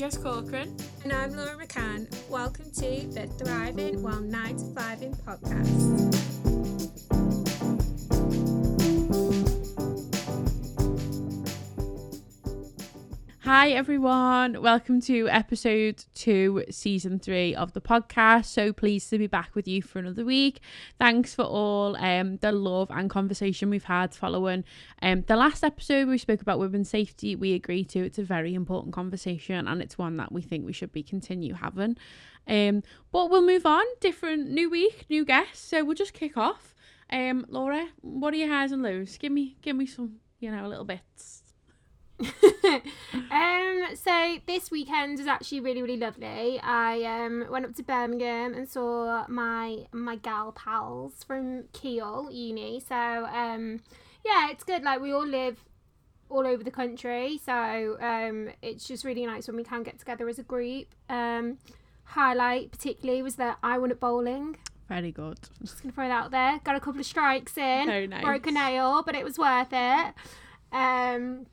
Jess Corcoran. And I'm Laura McCann. Welcome to the Thriving While 9 to 5 in podcast. Hi, everyone. Welcome to episode two, season three of the podcast. So pleased to be back with you for another week. Thanks for all um, the love and conversation we've had following um, the last episode. We spoke about women's safety. We agree to it's a very important conversation and it's one that we think we should be continue having. Um, but we'll move on. Different new week, new guests. So we'll just kick off. Um, Laura, what are your highs and lows? Give me, give me some, you know, little bits. um, so this weekend was actually really, really lovely. I um went up to Birmingham and saw my my gal pals from Keele Uni. So um, yeah, it's good. Like we all live all over the country, so um, it's just really nice when we can get together as a group. Um, highlight particularly was that I won at bowling. Very good. I'm Just gonna throw that out there. Got a couple of strikes in. Very nice. Broke a nail, but it was worth it. Um,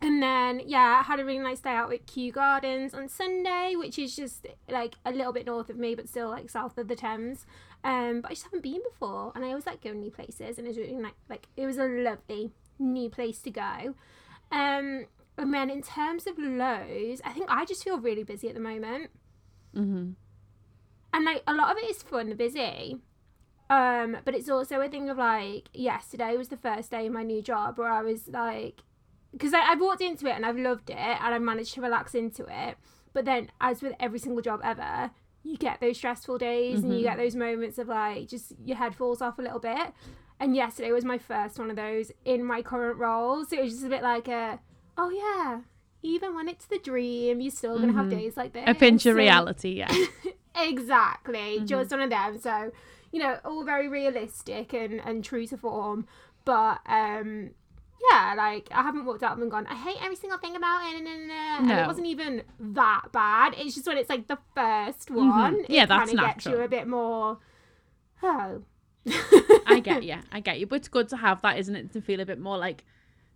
and then yeah, I had a really nice day out at Kew Gardens on Sunday, which is just like a little bit north of me, but still like south of the Thames. Um, but I just haven't been before, and I always like going new places, and it was really nice. Like it was a lovely new place to go. Um, and then in terms of lows, I think I just feel really busy at the moment Mm-hmm. and like a lot of it is fun and busy um but it's also a thing of like yesterday was the first day of my new job where i was like because i've walked into it and i've loved it and i managed to relax into it but then as with every single job ever you get those stressful days and you get those moments of like just your head falls off a little bit and yesterday was my first one of those in my current role so it was just a bit like a oh yeah even when it's the dream you're still gonna have Mhm. days like this A pinch of So- reality, yeah. exactly Mhm. just one of them so you know all very realistic and and true to form but um yeah like i haven't walked out and gone i hate every single thing about it and, and, No. it wasn't even that bad it's just when it's like the first one Mhm. Yeah, it that's kinda gets you a bit more oh I get you. I get you. But it's good to have that, isn't it? To feel a bit more like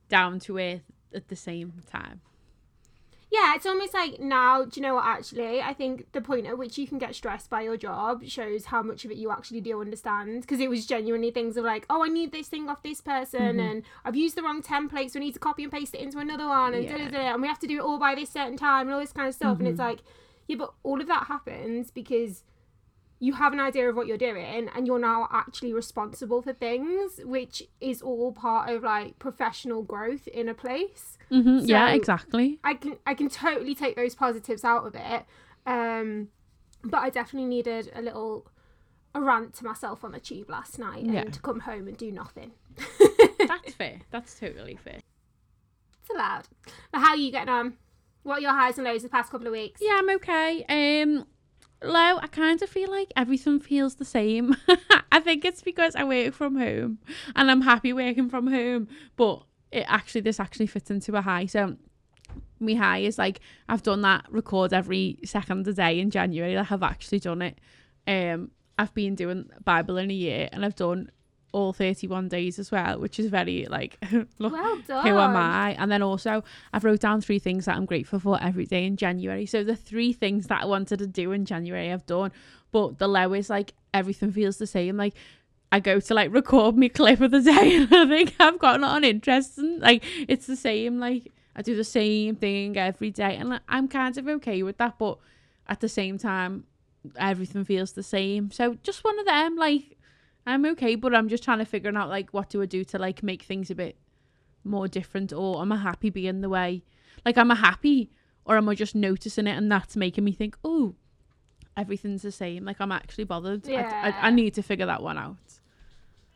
down to earth at the same time. Yeah, it's almost like now, do you know what, actually? I think the point at which you can get stressed by your job shows how much of it you actually do understand. Because it was genuinely things of like, oh, I need this thing off this person, Mhm. and I've used the wrong template, so I need to copy and paste it into another one, and, Yeah. da, da, da, and we have to do it all by this certain time, and all this kind of stuff. And it's Mhm. like, yeah, but all of that happens because you have an idea of what you're doing and you're now actually responsible for things which is all part of like professional growth in a place hmm yeah, exactly. I can I can totally take those positives out of it. Um, but I definitely needed a little a rant to myself on the tube last night Yeah. and to come home and do nothing. That's fair. That's totally fair. It's allowed. But how are you getting on? What are your highs and lows the past couple of weeks? Yeah, I'm okay. Um, low. I kind of feel like everything feels the same. I think it's because I work from home and I'm happy working from home. But it actually, this actually fits into a high. So my high is like I've done that record every second a day in January. I've actually done it. Um, I've been doing Bible in a year and I've done all 31 days as well, which is very like look Well done. who am I? And then also, I've wrote down three things that I'm grateful for every day in January. So the three things that I wanted to do in January, I've done. But the low is like everything feels the same. Like I go to like record me clip of the day, and I think I've got not interesting. Like it's the same. Like I do the same thing every day, and I'm kind of okay with that. But at the same time, everything feels the same. So just one of them. Like I'm okay, but I'm just trying to figure out like what do I do to like make things a bit more different or am I happy being the way like am I happy or am I just noticing it and that's making me think oh everything's the same like I'm actually bothered I, I, I need to figure that one out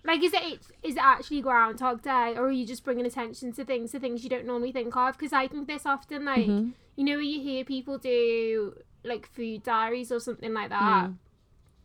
Like, is it is it actually Groundhog Day, or are you just bringing attention to things to things you don't normally think of? Because I think this often, like, Mhm. you know, you hear people do like food diaries or something like that. Mm.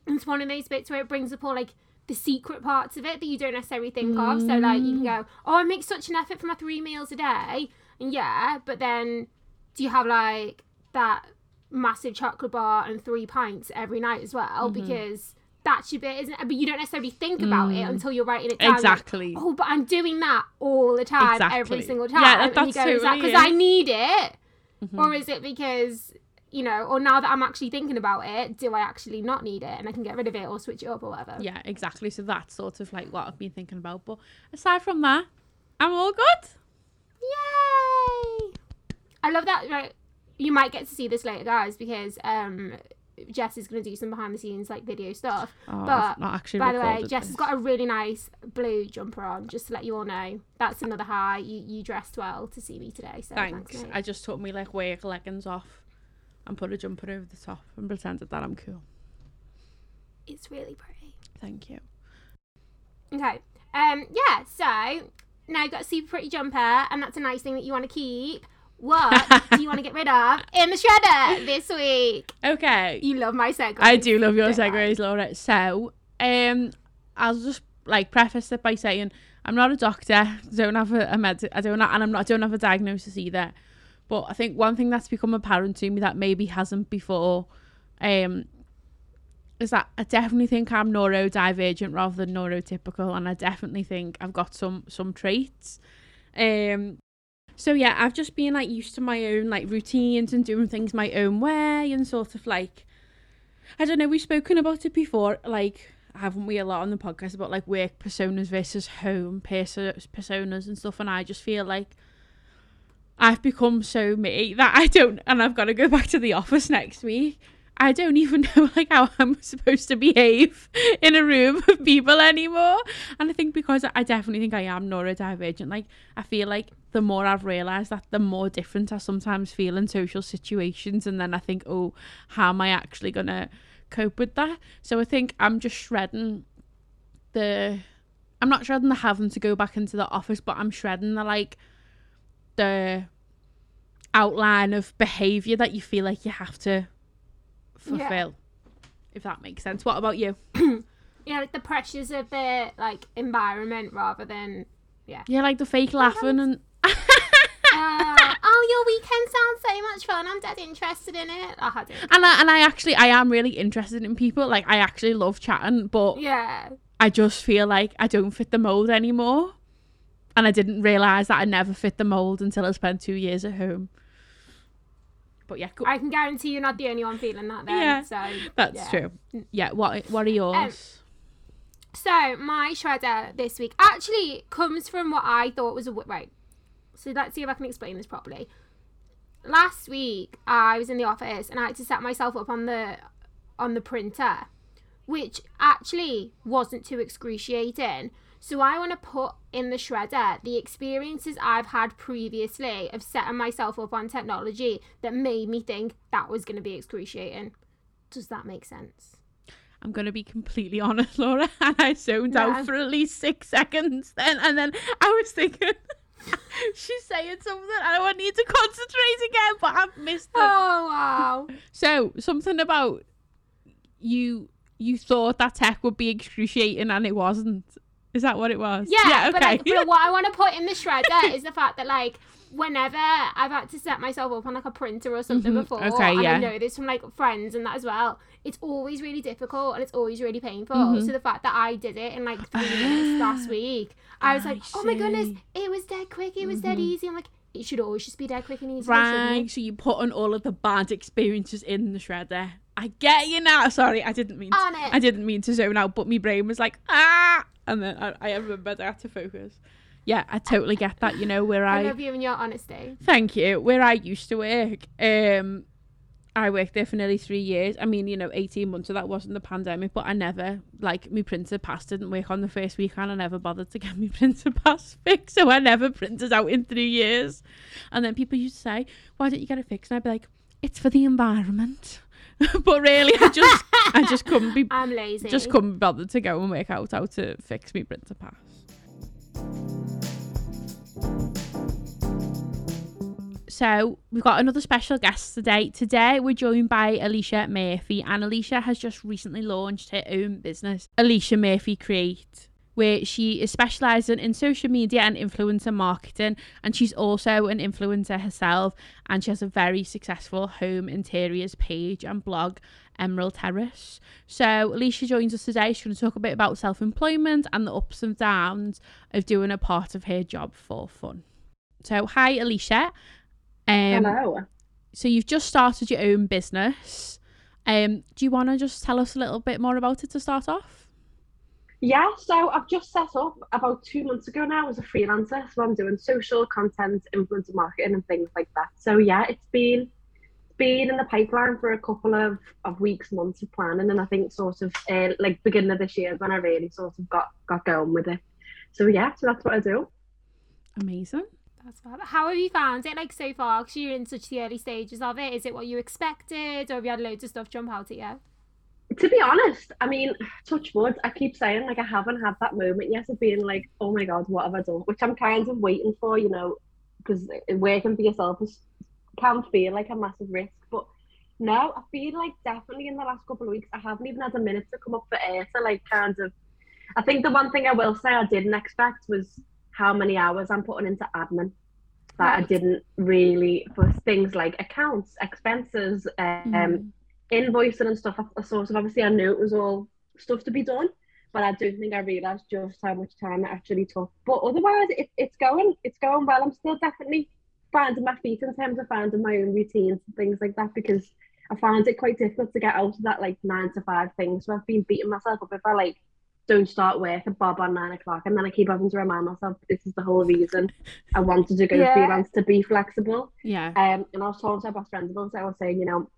It's one of those bits where it brings up all like the secret parts of it that you don't necessarily think of. So like you can go, oh, I make such an effort for my three meals a day, and yeah, but then do you have like that massive chocolate bar and three pints every night as well? Mhm. Because that's your bit, isn't it? But you don't necessarily think about it Mm. until you're writing it down. like, exactly oh, but I'm doing that all the time, every Exactly. single Yeah, time. that- and you that's go, is that totally because I need it? Mhm. Or is it because you know, or now that I'm actually thinking about it, do I actually not need it and I can get rid of it or switch it up or whatever? Yeah, exactly. So that's sort of like what I've been thinking about. But aside from that, I'm all good. Yay! I love that. Right, you might get to see this later, guys, because um, Jess is going to do some behind the scenes like video stuff. Oh, But, not actually By the way, Jess this. has got a really nice blue jumper on. Just to let you all know, that's another high. You you dressed well to see me today. So thanks. Thanks. I just took me like work leggings off and put a jumper over the top and pretended that I'm cool. It's really pretty. Thank you. Okay. Um. Yeah. So now you've got a super pretty jumper, and that's a nice thing that you want to keep. What do you want to get rid of in the shredder this week? Okay. You love my segues. I do love your segues, Laura. So, um, I'll just like preface it by saying I'm not a doctor. Don't have a, a med. I don't. And I'm not. Don't have a diagnosis either. But I think one thing that's become apparent to me that maybe hasn't before, um, is that I definitely think I'm neurodivergent rather than neurotypical, and I definitely think I've got some some traits. Um, so yeah, I've just been like used to my own like routines and doing things my own way, and sort of like I don't know, we've spoken about it before, like, haven't we, a lot on the podcast about like work personas versus home perso- personas and stuff. And I just feel like I've become so me that I don't, and I've got to go back to the office next week. I don't even know like how I'm supposed to behave in a room of people anymore. And I think because I definitely think I am neurodivergent, like I feel like the more I've realised that the more different I sometimes feel in social situations and then I think, oh, how am I actually gonna cope with that? So I think I'm just shredding the I'm not shredding the having to go back into the office, but I'm shredding the like the outline of behaviour that you feel like you have to fulfill. If that makes sense. What about you? Yeah, like the pressures of the like environment rather than Yeah, yeah like the fake laughing and uh, oh your weekend sounds so much fun. I'm dead interested in it. I had it. and I, and I actually I am really interested in people. Like I actually love chatting, but Yeah. I just feel like I don't fit the mold anymore. And I didn't realise that I never fit the mold until I spent two years at home. But yeah, go- I can guarantee you're not the only one feeling that then. Yeah, so that's yeah. true. Yeah, what what are um, yours? So my shredder this week actually comes from what I thought was a w- right. So let's see if I can explain this properly. Last week I was in the office and I had to set myself up on the on the printer, which actually wasn't too excruciating. So I want to put in the shredder the experiences I've had previously of setting myself up on technology that made me think that was going to be excruciating. Does that make sense? I'm gonna be completely honest, Laura, and I zoned Yeah. out for at least six seconds. Then and then I was thinking, she's saying something, and I want need to concentrate again, but I've missed Oh wow. So something about you you thought that tech would be excruciating and it wasn't. Is that what it was? Yeah, but, okay. like, but what I want to put in the shredder is the fact that like whenever I've had to set myself up on like a printer or something Mhm, before, okay, and yeah. I know this from like friends and that as well, it's always really difficult and it's always really painful. Mhm. So the fact that I did it in like three minutes last week, I was I like, oh my goodness, it was dead quick, it was dead Mhm. easy. I'm like, it should always just be dead quick and easy. right. So you put on all of the bad experiences in the shredder. I get you now. Sorry, I didn't mean. To, On it. I didn't mean to zone out, but my brain was like ah, and then I, I remembered I had to focus. Yeah, I totally get that. You know where I I love you and your honesty. Thank you. Where I used to work, um, I worked there for nearly three years. I mean, you know, 18 months, so that wasn't the pandemic, but I never, like, my printer pass didn't work on the first week, and I never bothered to get my printer pass fixed, so I never printed out in three years. And then people used to say, why don't you get it fixed? And I'd be like, it's for the environment. but really, I just, I just couldn't be, I'm lazy. just couldn't be bothered to go and work out how to fix my printer pass. So we've got another special guest today. Today we're joined by Alicia Murphy, and Alicia has just recently launched her own business, Alicia Murphy Create, where she is specialising in social media and influencer marketing, and she's also an influencer herself, and she has a very successful home interiors page and blog, Emerald Terrace. So Alicia joins us today. She's going to talk a bit about self-employment and the ups and downs of doing a part of her job for fun. So hi Alicia. Um, Hello. so you've just started your own business. Um, do you want to just tell us a little bit more about it to start off? Yeah, so I've just set up about two months ago now as a freelancer. So I'm doing social content, influencer marketing, and things like that. So yeah, it's been been in the pipeline for a couple of, of weeks, months of planning, and I think sort of uh, like beginning of this year when I really sort of got got going with it. So yeah, so that's what I do. Amazing. That's fab. How have you found it like so far? Because you're in such the early stages of it. Is it what you expected, or have you had loads of stuff jump out at you? To be honest, I mean, touch wood. I keep saying like I haven't had that moment yet of being like, oh my god, what have I done? Which I'm kind of waiting for, you know, because working for yourself is can feel like a massive risk. But no, I feel like definitely in the last couple of weeks, I haven't even had a minute to come up for air to like kind of. I think the one thing I will say I didn't expect was how many hours I'm putting into admin that right. I didn't really for things like accounts, expenses, um, mm. Invoicing and stuff. I, sort of obviously I knew it was all stuff to be done, but I don't think I realised just how much time it actually took. But otherwise, it, it's going, it's going well. I'm still definitely finding my feet in terms of finding my own routines and things like that because I found it quite difficult to get out of that like nine to five thing. So I've been beating myself up if I like don't start work at Bob on nine o'clock and then I keep having to remind myself this is the whole reason I wanted to go yeah. freelance to be flexible. Yeah. Um and I was talking to my best friend about it, I was saying, you know,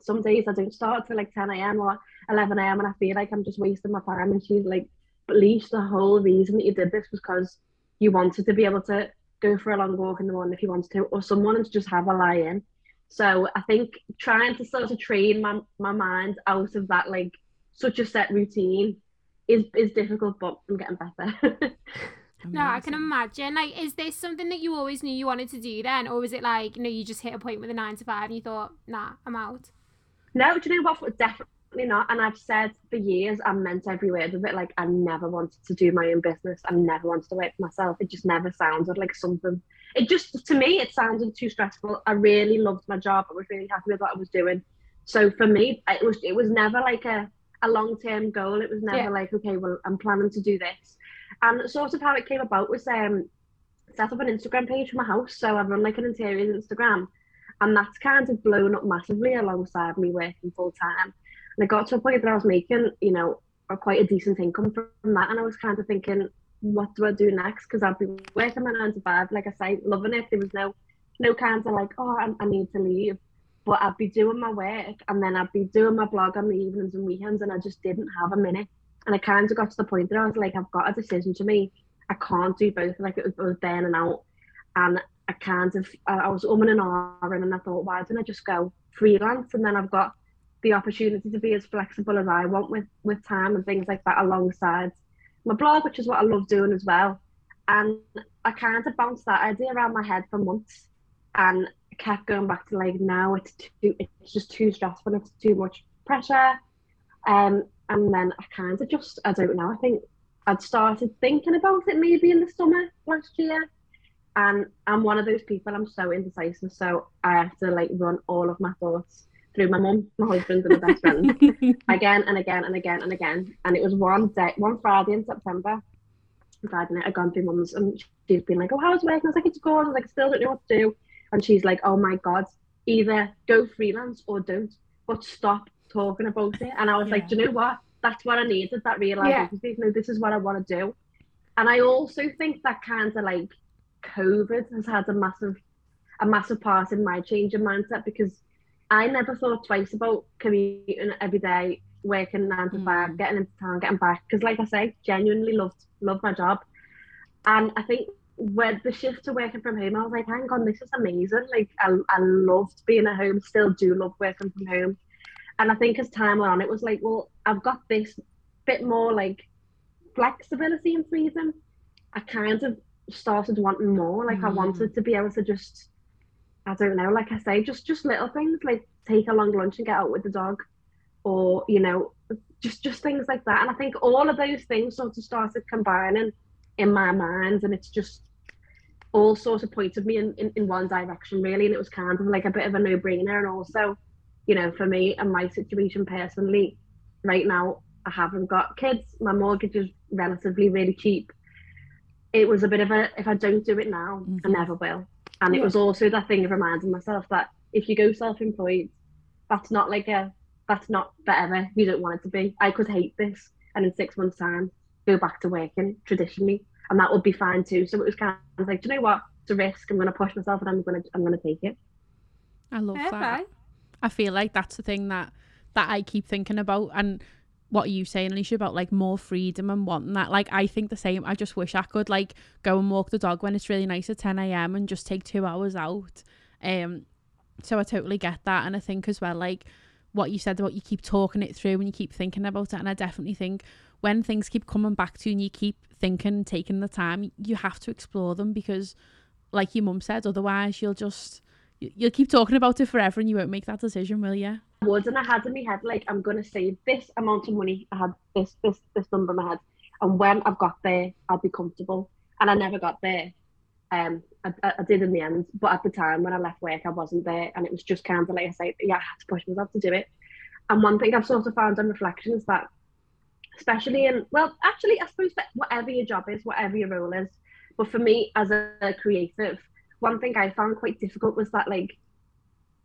some days I don't start till like 10 a.m. or 11 a.m. and I feel like I'm just wasting my time. And she's like, but least the whole reason that you did this was because you wanted to be able to go for a long walk in the morning if you wanted to, or someone to just have a lie in. So I think trying to sort of train my, my mind out of that like such a set routine is is difficult, but I'm getting better. no, I can imagine. Like, is this something that you always knew you wanted to do then, or was it like, you know, you just hit a point with a nine to five and you thought, nah, I'm out? No, do you know what? Definitely not. And I've said for years, I meant every word of it. Like, I never wanted to do my own business. I never wanted to work for myself. It just never sounded like something. It just, to me, it sounded too stressful. I really loved my job. I was really happy with what I was doing. So for me, it was, it was never like a, a long term goal. It was never yeah. like, okay, well, I'm planning to do this. And sort of how it came about was um, set up an Instagram page for my house. So I run like an interiors Instagram. And that's kind of blown up massively alongside me working full time. And I got to a point that I was making, you know, quite a decent income from that. And I was kind of thinking, what do I do next? Because I've been working my nine to five, like I say, loving it. There was no, no kind of like, oh, I, I need to leave. But I'd be doing my work and then I'd be doing my blog on the evenings and weekends, and I just didn't have a minute. And I kind of got to the point that I was like, I've got a decision to make. I can't do both. Like it was both burning out, and I kind of I was umming and ahhing, and I thought, why don't I just go freelance? And then I've got the opportunity to be as flexible as I want with with time and things like that alongside my blog, which is what I love doing as well. And I kind of bounced that idea around my head for months, and kept going back to like, no, it's too, it's just too stressful, it's too much pressure. Um, and then I kind of just, I don't know, I think I'd started thinking about it maybe in the summer last year. And I'm one of those people, I'm so indecisive, so I have to like run all of my thoughts through my mum, my husband, and my best friend again and again and again and again. And it was one day, one Friday in September. Friday night, I'd gone through mum's and she's been like, "Oh, how's work?" And I was like, "It's good." I was like, "Still don't know what to do." And she's like, "Oh my god, either go freelance or don't, but stop talking about it." And I was yeah. like, "Do you know what? That's what I needed. That realization. Yeah. You know, this is what I want to do." And I also think that kind of like COVID has had a massive, a massive part in my change of mindset because I never thought twice about commuting every day, working nine to five, mm. getting into town, getting back. Because, like I say, genuinely loved loved my job, and I think with the shift to working from home, I was like, hang on, this is amazing. Like, I, I loved being at home, still do love working from home. And I think as time went on, it was like, well, I've got this bit more like flexibility and freedom. I kind of started wanting more. Like, mm. I wanted to be able to just I don't know, like I say, just just little things like take a long lunch and get out with the dog, or you know, just just things like that. And I think all of those things sort of started combining in my mind, and it's just all sort of pointed me in, in, in one direction really, and it was kind of like a bit of a no brainer. And also, you know, for me and my situation personally, right now I haven't got kids. My mortgage is relatively really cheap. It was a bit of a if I don't do it now, mm-hmm. I never will. And yeah. it was also that thing of reminding myself that if you go self-employed, that's not like a that's not forever. You don't want it to be. I could hate this, and in six months' time, go back to working traditionally, and that would be fine too. So it was kind of like, do you know what? It's a risk. I'm going to push myself, and I'm going to I'm going to take it. I love Fair that. I feel like that's the thing that that I keep thinking about and what are you saying Alicia about like more freedom and wanting that? Like I think the same. I just wish I could like go and walk the dog when it's really nice at 10 a.m and just take two hours out. Um so I totally get that. And I think as well like what you said about you keep talking it through and you keep thinking about it. And I definitely think when things keep coming back to you and you keep thinking taking the time you have to explore them because like your mum said otherwise you'll just you- you'll keep talking about it forever and you won't make that decision will you would, and I had in my head like I'm to save this amount of money. I had this this this number in my head, and when I've got there, I'll be comfortable. And I never got there. Um, I, I did in the end, but at the time when I left work, I wasn't there, and it was just kind of like I say, yeah, I had to push myself to do it. And one thing I've sort of found on reflection is that, especially in well, actually, I suppose that whatever your job is, whatever your role is, but for me as a creative, one thing I found quite difficult was that like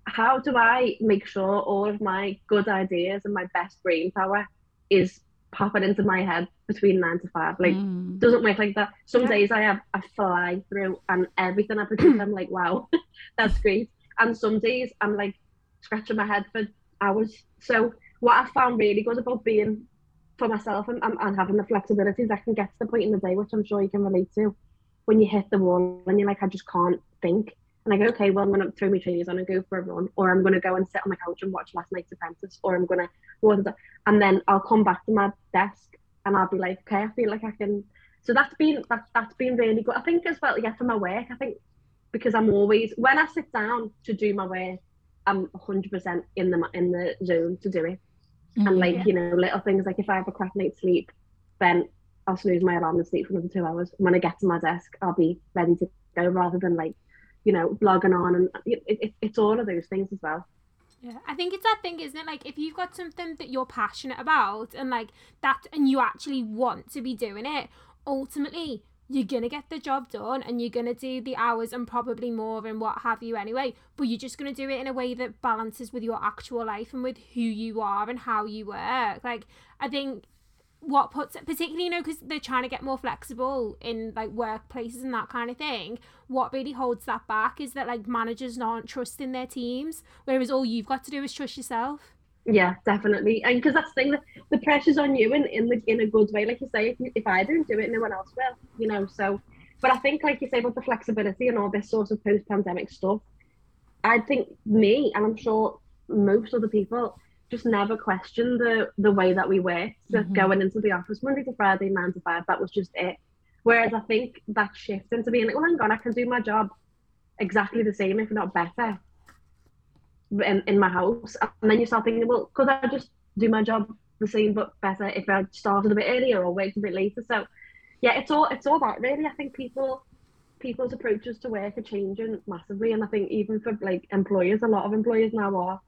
how do I make sure all of my good ideas and my best brain power is popping into my head between nine to five? Like, Mm. doesn't work like that. Some Yeah. days I have a fly through and everything I produce, I'm like, wow, that's great. And some days I'm like scratching my head for hours. So what I found really good about being for myself and, and, and having the flexibility is I can get to the point in the day, which I'm sure you can relate to, when you hit the wall and you're like, I just can't think. And I go, okay, well, I'm going to throw my trainers on and go for a run, or I'm going to go and sit on my couch and watch last night's Apprentice, or I'm going to, and then I'll come back to my desk and I'll be like, okay, I feel like I can. So that's been that, that's been really good. I think as well, yeah, for my work, I think because I'm always when I sit down to do my work, I'm 100% in the in the zone to do it. Mm-hmm. And like you know, little things like if I have a crap night's sleep, then I'll snooze my alarm and sleep for another two hours. And when I get to my desk, I'll be ready to go rather than like, you know, logging on and it, it, it's all of those things as well. Yeah, I think it's that thing, isn't it? Like if you've got something that you're passionate about and like that, and you actually want to be doing it, ultimately you're gonna get the job done and you're gonna do the hours and probably more and what have you anyway. But you're just gonna do it in a way that balances with your actual life and with who you are and how you work. Like I think what puts particularly you know because they're trying to get more flexible in like workplaces and that kind of thing what really holds that back is that like managers aren't trusting their teams whereas all you've got to do is trust yourself Yeah, definitely. And because that's the thing, the, pressure's on you in, in the in a good way. Like you say, if, if I don't do it, no one else will, you know. So, but I think, like you say, about the flexibility and all this sort of post pandemic stuff, I think me, and I'm sure most other people, just never questioned the the way that we work. So Mhm. going into the office Monday to Friday, nine to five, that was just it. Whereas I think that shift into being like, well, hang on, I can do my job exactly the same, if not better, in, in my house. And then you start thinking, well, could I just do my job the same but better if I started a bit earlier or worked a bit later? So yeah, it's all it's all that really. I think people people's approaches to work are changing massively and I think even for like employers, a lot of employers now are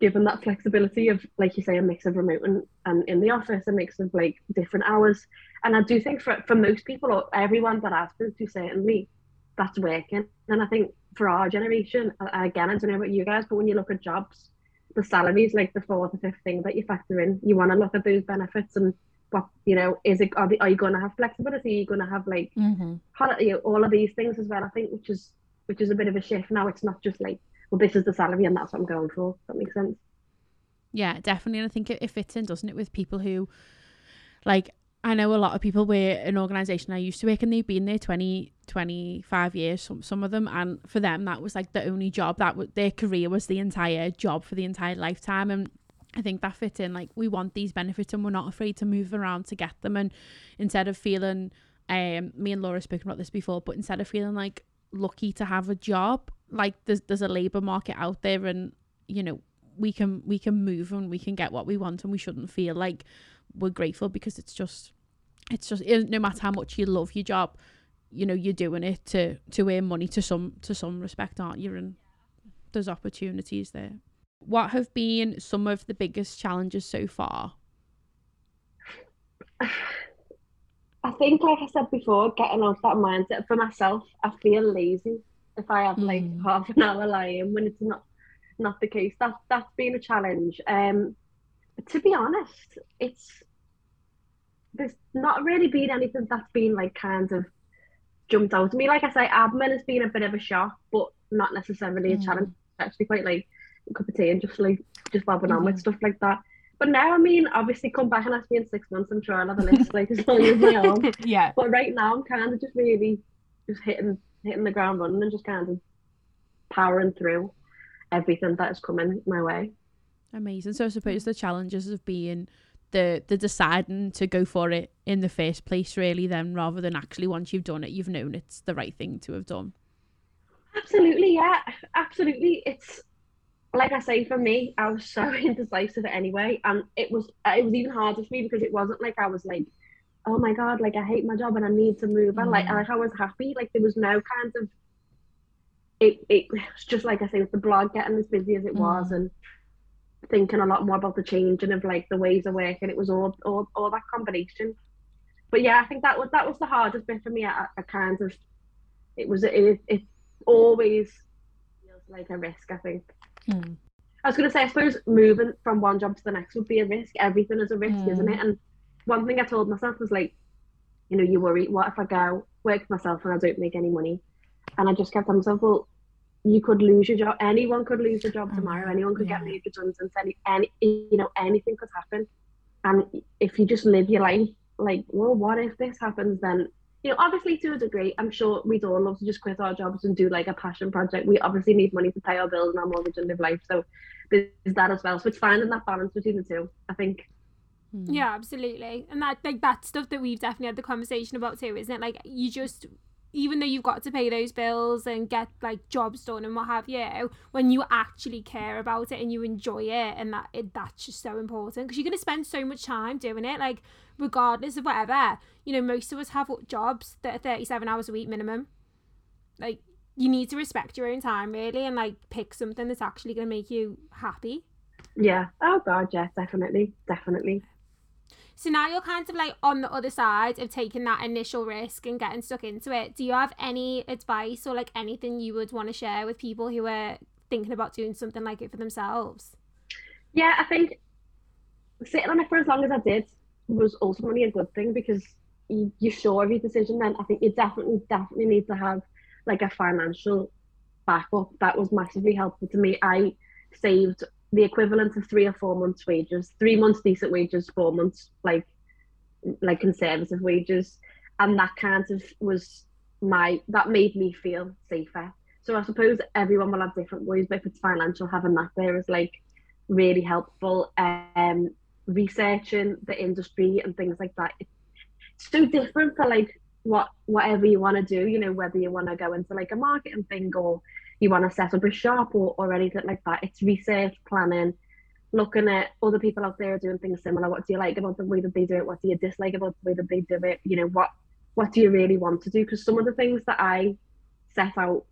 given that flexibility of like you say, a mix of remote and, and in the office, a mix of like different hours. And I do think for for most people or everyone that I've spoken to certainly that's working. And I think for our generation, again, I don't know about you guys, but when you look at jobs, the salary is like the fourth or fifth thing that you factor in. You want to look at those benefits and what you know is it are, they, are you going to have flexibility? Are you going to have like Mm-hmm. all of these things as well? I think which is which is a bit of a shift now. It's not just like well, this is the salary and that's what I'm going for. That makes sense. Yeah, definitely. And I think it, it fits in, doesn't it, with people who, like, I know a lot of people where an organisation I used to work in, they've been there 20, 25 years, some, some of them. And for them, that was like the only job that their career was the entire job for the entire lifetime. And I think that fits in. Like, we want these benefits and we're not afraid to move around to get them. And instead of feeling, um, me and Laura spoken about this before, but instead of feeling like lucky to have a job, like there's there's a labour market out there, and you know we can we can move and we can get what we want, and we shouldn't feel like we're grateful because it's just it's just no matter how much you love your job, you know you're doing it to to earn money to some to some respect, aren't you? And there's opportunities there. What have been some of the biggest challenges so far? I think, like I said before, getting off that mindset for myself, I feel lazy if I have like Mm. half an hour lying when it's not not the case. That that's been a challenge. Um, to be honest, it's there's not really been anything that's been like kind of jumped out to me. Like I say, admin has been a bit of a shock, but not necessarily a Mm. challenge. Actually, quite like a cup of tea and just like just bobbing on with stuff like that. But now, I mean, obviously, come back and ask me in six months. I'm sure I'll have a list like as long as my own. yeah. But right now, I'm kind of just really just hitting hitting the ground running and just kind of powering through everything that is coming my way. Amazing. So I suppose the challenges of being the the deciding to go for it in the first place, really, then rather than actually once you've done it, you've known it's the right thing to have done. Absolutely, yeah, absolutely. It's like I say, for me, I was so indecisive anyway, and it was it was even harder for me because it wasn't like I was like, oh my god, like I hate my job and I need to move, and like Mm. like I was happy, like there was no kind of. It it was just like I say with the blog getting as busy as it was, Mm. and thinking a lot more about the change and of like the ways of working. It was all all, all that combination. But yeah, I think that was that was the hardest bit for me. I, I kind of it was it it always feels like a risk. I think. Mm. I was going to say, I suppose moving from one job to the next would be a risk. Everything is a risk, isn't mm. it? And one thing I told myself was like, you know, you worry, what if I go work for myself and I don't make any money? And I just kept telling myself, well, you could lose your job. Anyone could lose their job mm. tomorrow. Anyone could get Yeah. made redundant. Any, any, you know, anything could happen. And if you just live your life like, well, what if this happens? Then, you know, obviously to a degree, I'm sure we'd all love to just quit our jobs and do like a passion project. We obviously need money to pay our bills and our mortgage and live life. So there's that as well. So it's finding that balance between the two. I think. Mm. Yeah, absolutely. And that like that stuff that we've definitely had the conversation about too, isn't it? Like you just even though you've got to pay those bills and get like jobs done and what have you, when you actually care about it and you enjoy it and that it, that's just so important because you're going to spend so much time doing it like regardless of whatever. You know, most of us have jobs that are 37 hours a week minimum. Like you need to respect your own time really and like pick something that's actually going to make you happy. Yeah. Oh God, yeah, definitely, definitely. So now you're kind of like on the other side of taking that initial risk and getting stuck into it. Do you have any advice or like anything you would want to share with people who are thinking about doing something like it for themselves? Yeah, I think sitting on it for as long as I did was ultimately a good thing because you, you're sure of your decision. Then I think you definitely, definitely need to have like a financial backup. That was massively helpful to me. I saved the equivalent of three or four months' wages, three months decent wages, four months like like conservative wages, and that kind of was my that made me feel safer. So I suppose everyone will have different ways, but if it's financial, having that there is like really helpful. Um, researching the industry and things like that. It's so different for like what whatever you want to do. You know, whether you want to go into like a marketing thing or you want to set up a shop or, or anything like that. It's research, planning, looking at other people out there doing things similar. What do you like about the way that they do it? What do you dislike about the way that they do it? You know, what what do you really want to do? Because some of the things that I set out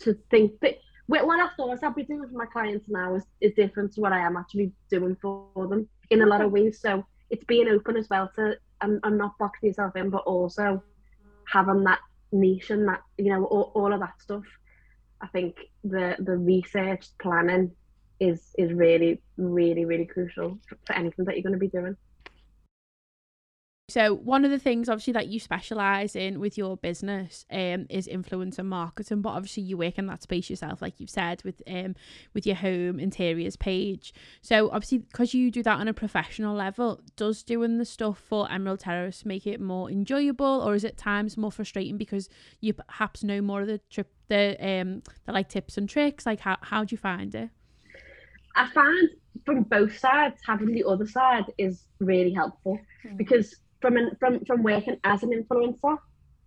to think that what I thought I'd be doing for my clients now is, is different to what I am actually doing for them in a lot of ways. So it's being open as well to and, not boxing yourself in, but also having that niche and that you know all, all of that stuff. I think the the research planning is is really really really crucial for, anything that you're going to be doing. So one of the things obviously that you specialize in with your business um is influencer marketing, but obviously you work in that space yourself, like you've said with um with your home interiors page. So obviously because you do that on a professional level, does doing the stuff for Emerald Terrace make it more enjoyable, or is it times more frustrating because you perhaps know more of the trip the um the like tips and tricks? Like how how do you find it? I find from both sides having the other side is really helpful Mm. because from an, from from working as an influencer,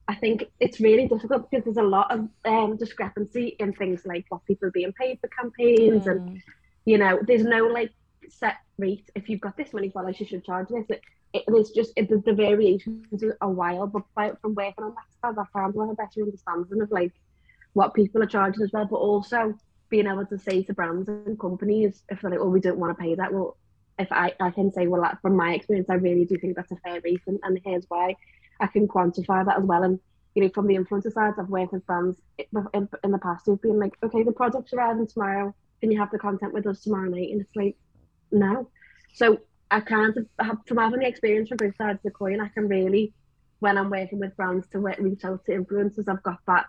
I think it's really difficult because there's a lot of um, discrepancy in things like what people are being paid for campaigns and Mm. you know there's no like set rate if you've got this many followers you should charge this it, it, there's just it, the, the variations are wild but by, from working on that side I found one a better understanding of like what people are charging as well but also being able to say to brands and companies if they're like oh we don't want to pay that well if I, I can say well from my experience I really do think that's a fair rate and, here's why I can quantify that as well and you know from the influencer side I've worked with brands in, the past who've been like okay the product's arriving tomorrow can you have the content with us tomorrow night? And it's like, no. So I can't from having the experience from both sides of the coin. I can really, when I'm working with brands to reach out to influencers, I've got that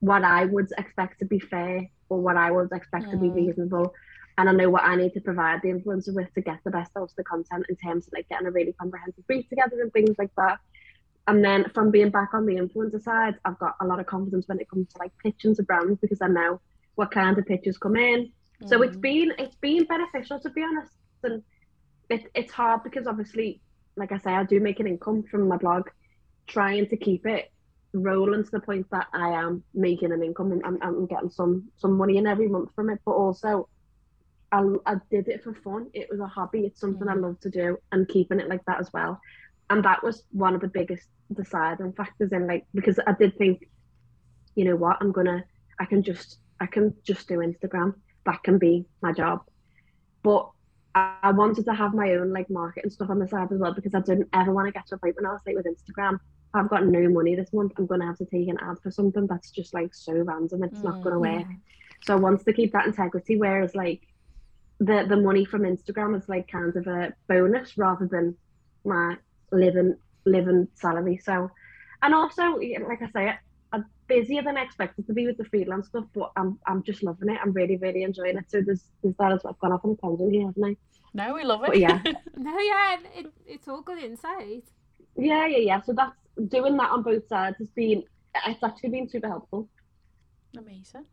what I would expect to be fair or what I would expect mm. to be mm. reasonable. And I know what I need to provide the influencer with to get the best out of the content in terms of like getting a really comprehensive brief together and things like that. And then from being back on the influencer side, I've got a lot of confidence when it comes to like pitching to brands because I know what kind of pitches come in. Mm. So it's been it's been beneficial to be honest. And it, it's hard because obviously, like I say, I do make an income from my blog, trying to keep it rolling to the point that I am making an income and I'm, I'm getting some some money in every month from it. But also, I, I did it for fun. It was a hobby. It's something mm. I love to do and keeping it like that as well. And that was one of the biggest deciding factors in like because I did think, you know what, I'm gonna I can just I can just do Instagram. That can be my job. But I wanted to have my own like market and stuff on the side as well because I didn't ever want to get to a point when I was like with Instagram I've got no money this month. I'm gonna have to take an ad for something that's just like so random. It's mm, not gonna mm, work. Yeah. So I want to keep that integrity. Whereas like the the money from Instagram is like kind of a bonus rather than my living living salary. So and also like I say, I'm busier than I expected to be with the freelance stuff, but I'm I'm just loving it. I'm really really enjoying it. So there's there's that as well. I've gone off on a tangent here, haven't I? No, we love it. But yeah. no, yeah, it, it's all good insight. Yeah, yeah, yeah. So that's doing that on both sides has been it's actually been super helpful. Amazing.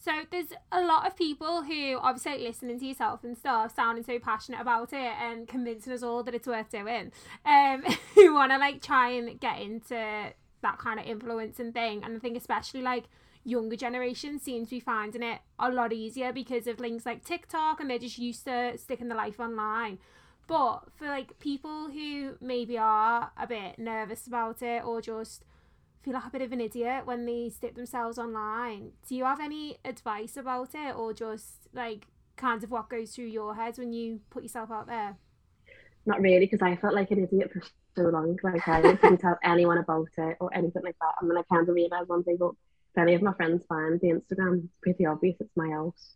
So there's a lot of people who obviously like, listening to yourself and stuff, sounding so passionate about it and convincing us all that it's worth doing. Um, who want to like try and get into that kind of influence and thing. And I think especially like younger generation seems to be finding it a lot easier because of things like TikTok and they're just used to sticking the life online. But for like people who maybe are a bit nervous about it or just feel like a bit of an idiot when they stick themselves online, do you have any advice about it or just like kind of what goes through your head when you put yourself out there? Not really, because I felt like an idiot for so long. Like I didn't tell anyone about it or anything like that. And then I kind of realised one day, but if any of my friends find the Instagram, it's pretty obvious it's my house.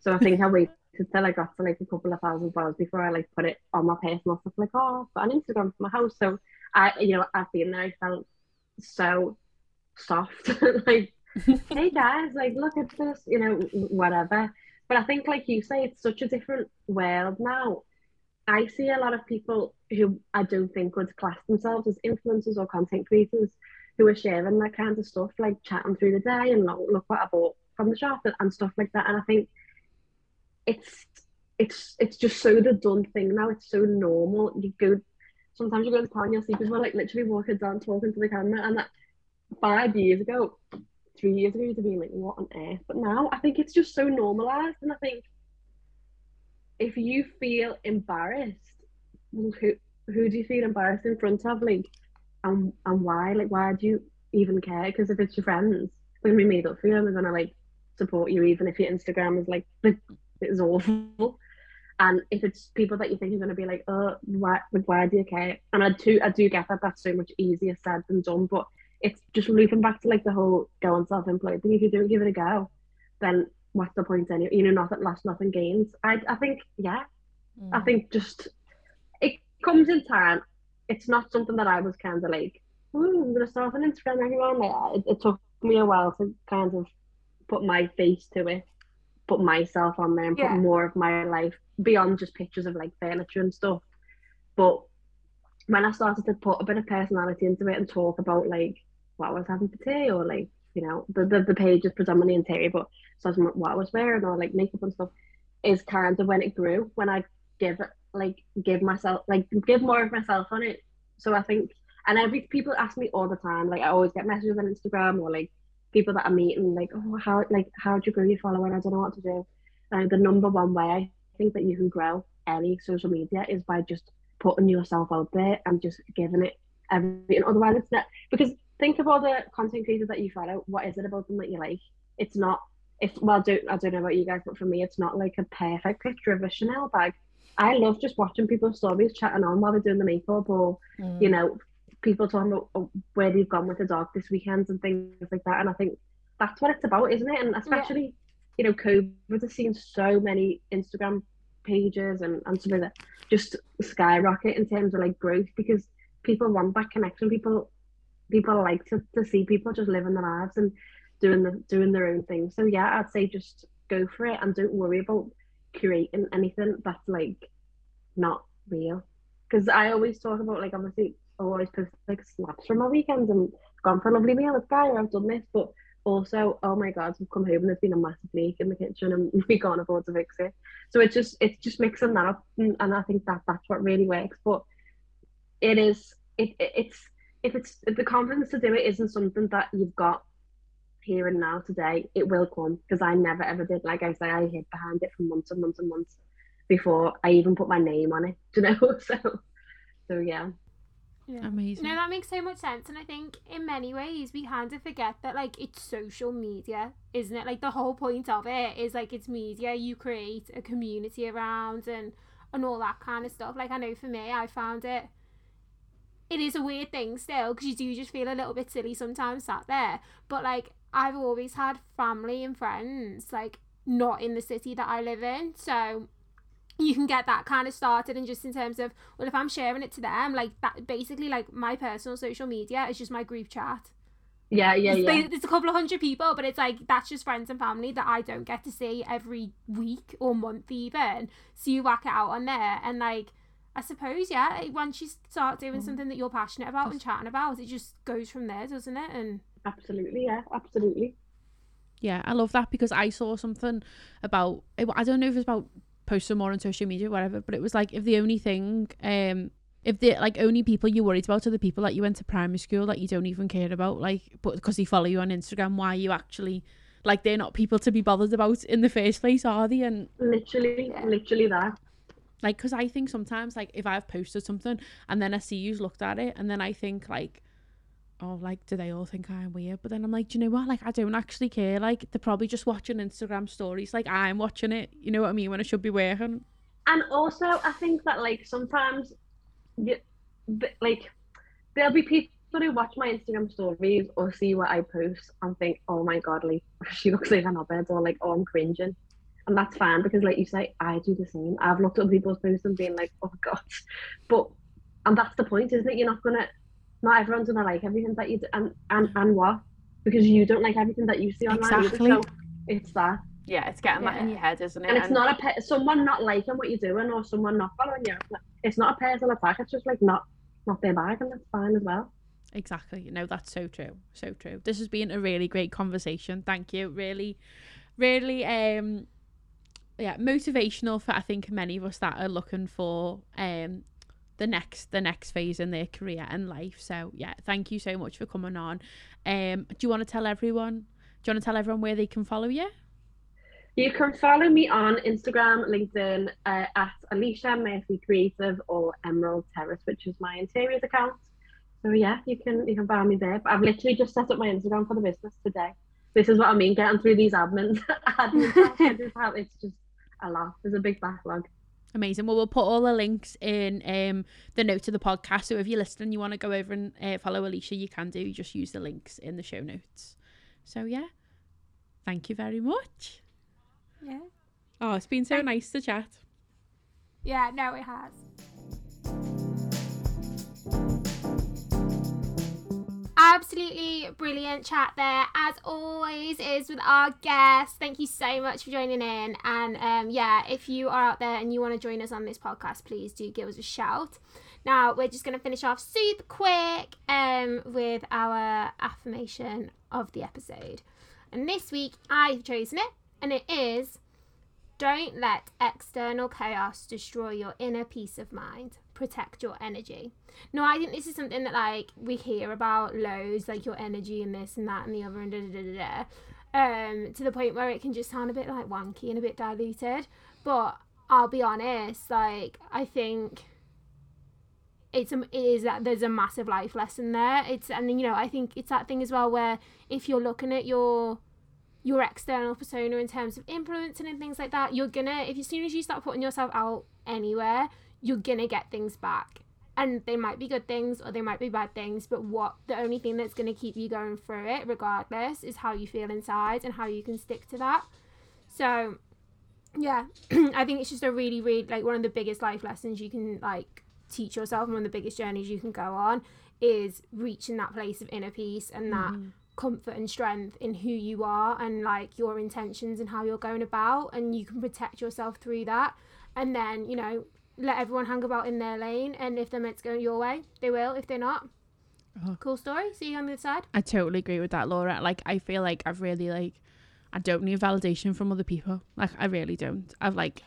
So I think I wait until I got to like a couple of thousand followers before I like put it on my personal stuff. Like, oh, got an Instagram for my house. So I, you know, I've been there. I felt so soft. like, hey guys, like, look at this, you know, whatever. But I think, like you say, it's such a different world now. I see a lot of people who I don't think would class themselves as influencers or content creators who are sharing that kind of stuff, like chatting through the day and look, look what I bought from the shop and stuff like that. And I think it's it's it's just so the done thing now. It's so normal. You go sometimes you go to town and you'll see people like literally walking down talking to the camera and that five years ago, three years ago you'd have been like, what on earth? But now I think it's just so normalized and I think if you feel embarrassed, who who do you feel embarrassed in front of? Like and and why? Like why do you even care? Because if it's your friends, they're gonna be made up for you they're gonna like support you even if your Instagram is like is awful. And if it's people that you think are going to be like, oh, why, why do you care? And I do, I do get that that's so much easier said than done. But it's just looping back to like the whole go on self-employed thing. If you don't give it a go, then what's the point anyway? You know, nothing lost, nothing gains. I, I think, yeah, mm. I think just it comes in time. It's not something that I was kind of like, oh, I'm gonna start on Instagram, everyone. It, it took me a while to kind of put my face to it put myself on there and yeah. put more of my life beyond just pictures of like furniture and stuff. But when I started to put a bit of personality into it and talk about like what I was having for tea or like you know the the, the page is predominantly interior, but so what I was wearing or like makeup and stuff is kind of when it grew when I give it like give myself like give more of myself on it. So I think and every people ask me all the time like I always get messages on Instagram or like people that I meet and like, oh, how like how do you grow your following? I don't know what to do. And the number one way I think that you can grow any social media is by just putting yourself out there and just giving it everything. Otherwise, it's not because think of all the content creators that you follow. What is it about them that you like? It's not. It's well, don't, I don't know about you guys, but for me, it's not like a perfect picture of a Chanel bag. I love just watching people's stories, chatting on while they're doing the makeup, or mm. you know, people talking about oh, where they've gone with the dog this weekend and things like that. And I think that's what it's about, isn't it? And especially you know, COVID has seen so many Instagram pages and, and stuff like that just skyrocket in terms of like growth because people want that connection. People people like to, to see people just living their lives and doing the doing their own thing. So yeah, I'd say just go for it and don't worry about creating anything that's like not real. Because I always talk about like obviously Oh, Always post like snaps from my weekends and gone for a lovely meal with Guy or I've done this, but also oh my god, we've come home and there's been a massive leak in the kitchen and we can't afford to fix it. So it's just it's just mixing that up and, and I think that that's what really works. But it is it, it it's if it's if the confidence to do it isn't something that you've got here and now today, it will come because I never ever did. Like I say, I hid behind it for months and months and months before I even put my name on it. You know? So, so yeah. Yeah. Amazing. No, that makes so much sense. And I think in many ways we kind of forget that like it's social media, isn't it? Like the whole point of it is like it's media you create a community around and and all that kind of stuff. Like I know for me, I found it it is a weird thing still because you do just feel a little bit silly sometimes sat there. But like I've always had family and friends like not in the city that I live in, so you can get that kind of started and just in terms of well if I'm sharing it to them like that basically like my personal social media is just my group chat. Yeah, yeah, It's, yeah. it's a couple of hundred people, but it's like that's just friends and family that I don't get to see every week or month even. So you whack it out on there and like I suppose, yeah, once you start doing Mm. something that you're passionate about and chatting about, it just goes from there, doesn't it? And Absolutely, yeah, absolutely. Yeah, I love that because I saw something about I don't know if it's about posting more on social media whatever, but it was like if the only thing um if the like only people you're worried about are the people that you went to primary school that you don't even care about, like but because they follow you on Instagram, why are you actually like they're not people to be bothered about in the first place, are they? And Literally, Yeah. literally that. like because I think sometimes like if I've posted something and then I see you's looked at it and then I think like oh like do they all think I'm weird but then I'm like do you know what like I don't actually care like they're probably just watching Instagram stories like I'm watching it you know what I mean when I should be working And also, I think that like sometimes, like there'll be people who watch my Instagram stories or see what I post and think, oh my god, like she looks like an knobhead or like, oh I'm cringing. And that's fine because, like you say, I do the same. I've looked at people's posts and been like, oh god. But and that's the point, isn't it? You're not gonna, not everyone's gonna like everything that you do, and and and what? Because you don't like everything that you see online. either. Exactly. So it's that. yeah it's getting that in your head isn't it? And it's not a pe- someone not liking what you're doing or someone not following you. It's not a personal attack. It's just like not not their bag, and that's fine as well. Exactly. You know, that's so true. So true. This has been a really great conversation. Thank you. Really, really um yeah, motivational for I think many of us that are looking for um the next the next phase in their career and life. So yeah, thank you so much for coming on. Um do you want to tell everyone do you want to tell everyone where they can follow you? You can follow me on Instagram, LinkedIn uh, at Alicia Murphy Creative or Emerald Terrace, which is my interiors account. So yeah, you can you can find me there. But I've literally just set up my Instagram for the business today. This is what I mean, getting through these admin admin It's just a lot. There's a big backlog. Amazing. Well, we'll put all the links in um the notes of the podcast. So if you're listening, you want to go over and uh, follow Alicia, you can do. You just use the links in the show notes. So yeah, thank you very much. yeah, Oh, it's been so nice to chat. yeah, no, it has. Absolutely brilliant chat there, as always, is with our guests. Thank you so much for joining in. And um, yeah, if you are out there and you want to join us on this podcast, please do give us a shout. Now, we're just going to finish off super quick um, with our affirmation of the episode. And this week, I've chosen it, and it is don't let external chaos destroy your inner peace of mind. Protect your energy. No, I think this is something that like we hear about loads, like your energy and this and that and the other and da da da da. Um, to the point where it can just sound a bit like wanky and a bit diluted. But I'll be honest, like I think it's a, it is that there's a massive life lesson there. It's and you know I think it's that thing as well where if you're looking at your your external persona in terms of influencing and things like that, you're gonna if as soon as you start putting yourself out anywhere, you're gonna get things back. And they might be good things or they might be bad things, but what the only thing that's gonna keep you going through it, regardless, is how you feel inside and how you can stick to that. So, yeah, I think it's just a really, really like one of the biggest life lessons you can like teach yourself, and one of the biggest journeys you can go on is reaching that place of inner peace and that Mm-hmm. Comfort and strength in who you are and like your intentions and how you're going about, and you can protect yourself through that. And then you know let everyone hang about in their lane, and if they're meant to go your way, they will. If they're not, Oh. cool story. See you on the other side. I totally agree with that, Laura. Like, I feel like I've really like, I don't need validation from other people. Like, I really don't. I've like,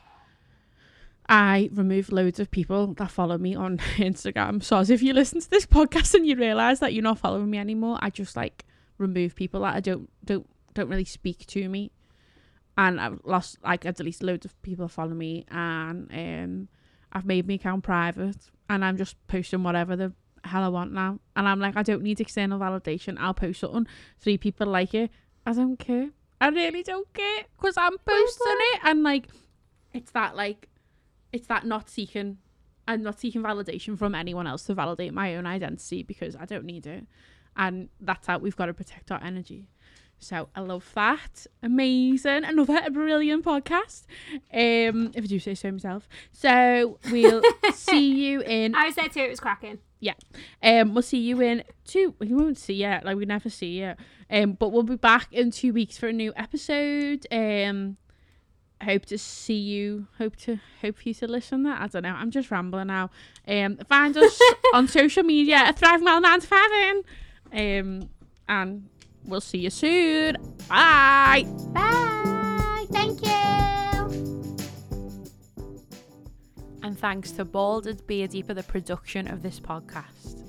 I remove loads of people that follow me on Instagram. So as if you listen to this podcast and you realize that you're not following me anymore, I just like remove people that I don't don't don't really speak to me. And I've lost like at least loads of people follow me, and um, I've made my account private, and I'm just posting whatever the hell I want now. And I'm like, I don't need external validation. I'll post something, three people like it. I don't care. I really don't care because I'm posting it, and like, it's that like, it's that not seeking. I'm not seeking validation from anyone else to validate my own identity because I don't need it, and that's how we've got to protect our energy. So I love that. Amazing. Another brilliant podcast. Um, if I do say so myself. So we'll see you in I was there too, it was cracking. Yeah. Um, we'll see you in two. We won't see yet. Like we never see yet. Um, but we'll be back in two weeks for a new episode. Um, hope to see you. Hope to hope you to listen. To that I don't know. I'm just rambling now. Um, find us on social media at Thrive Mile Nine to Five Um, and we'll see you soon. Bye. Bye. Thank you. And thanks to Balded Beardy for the production of this podcast.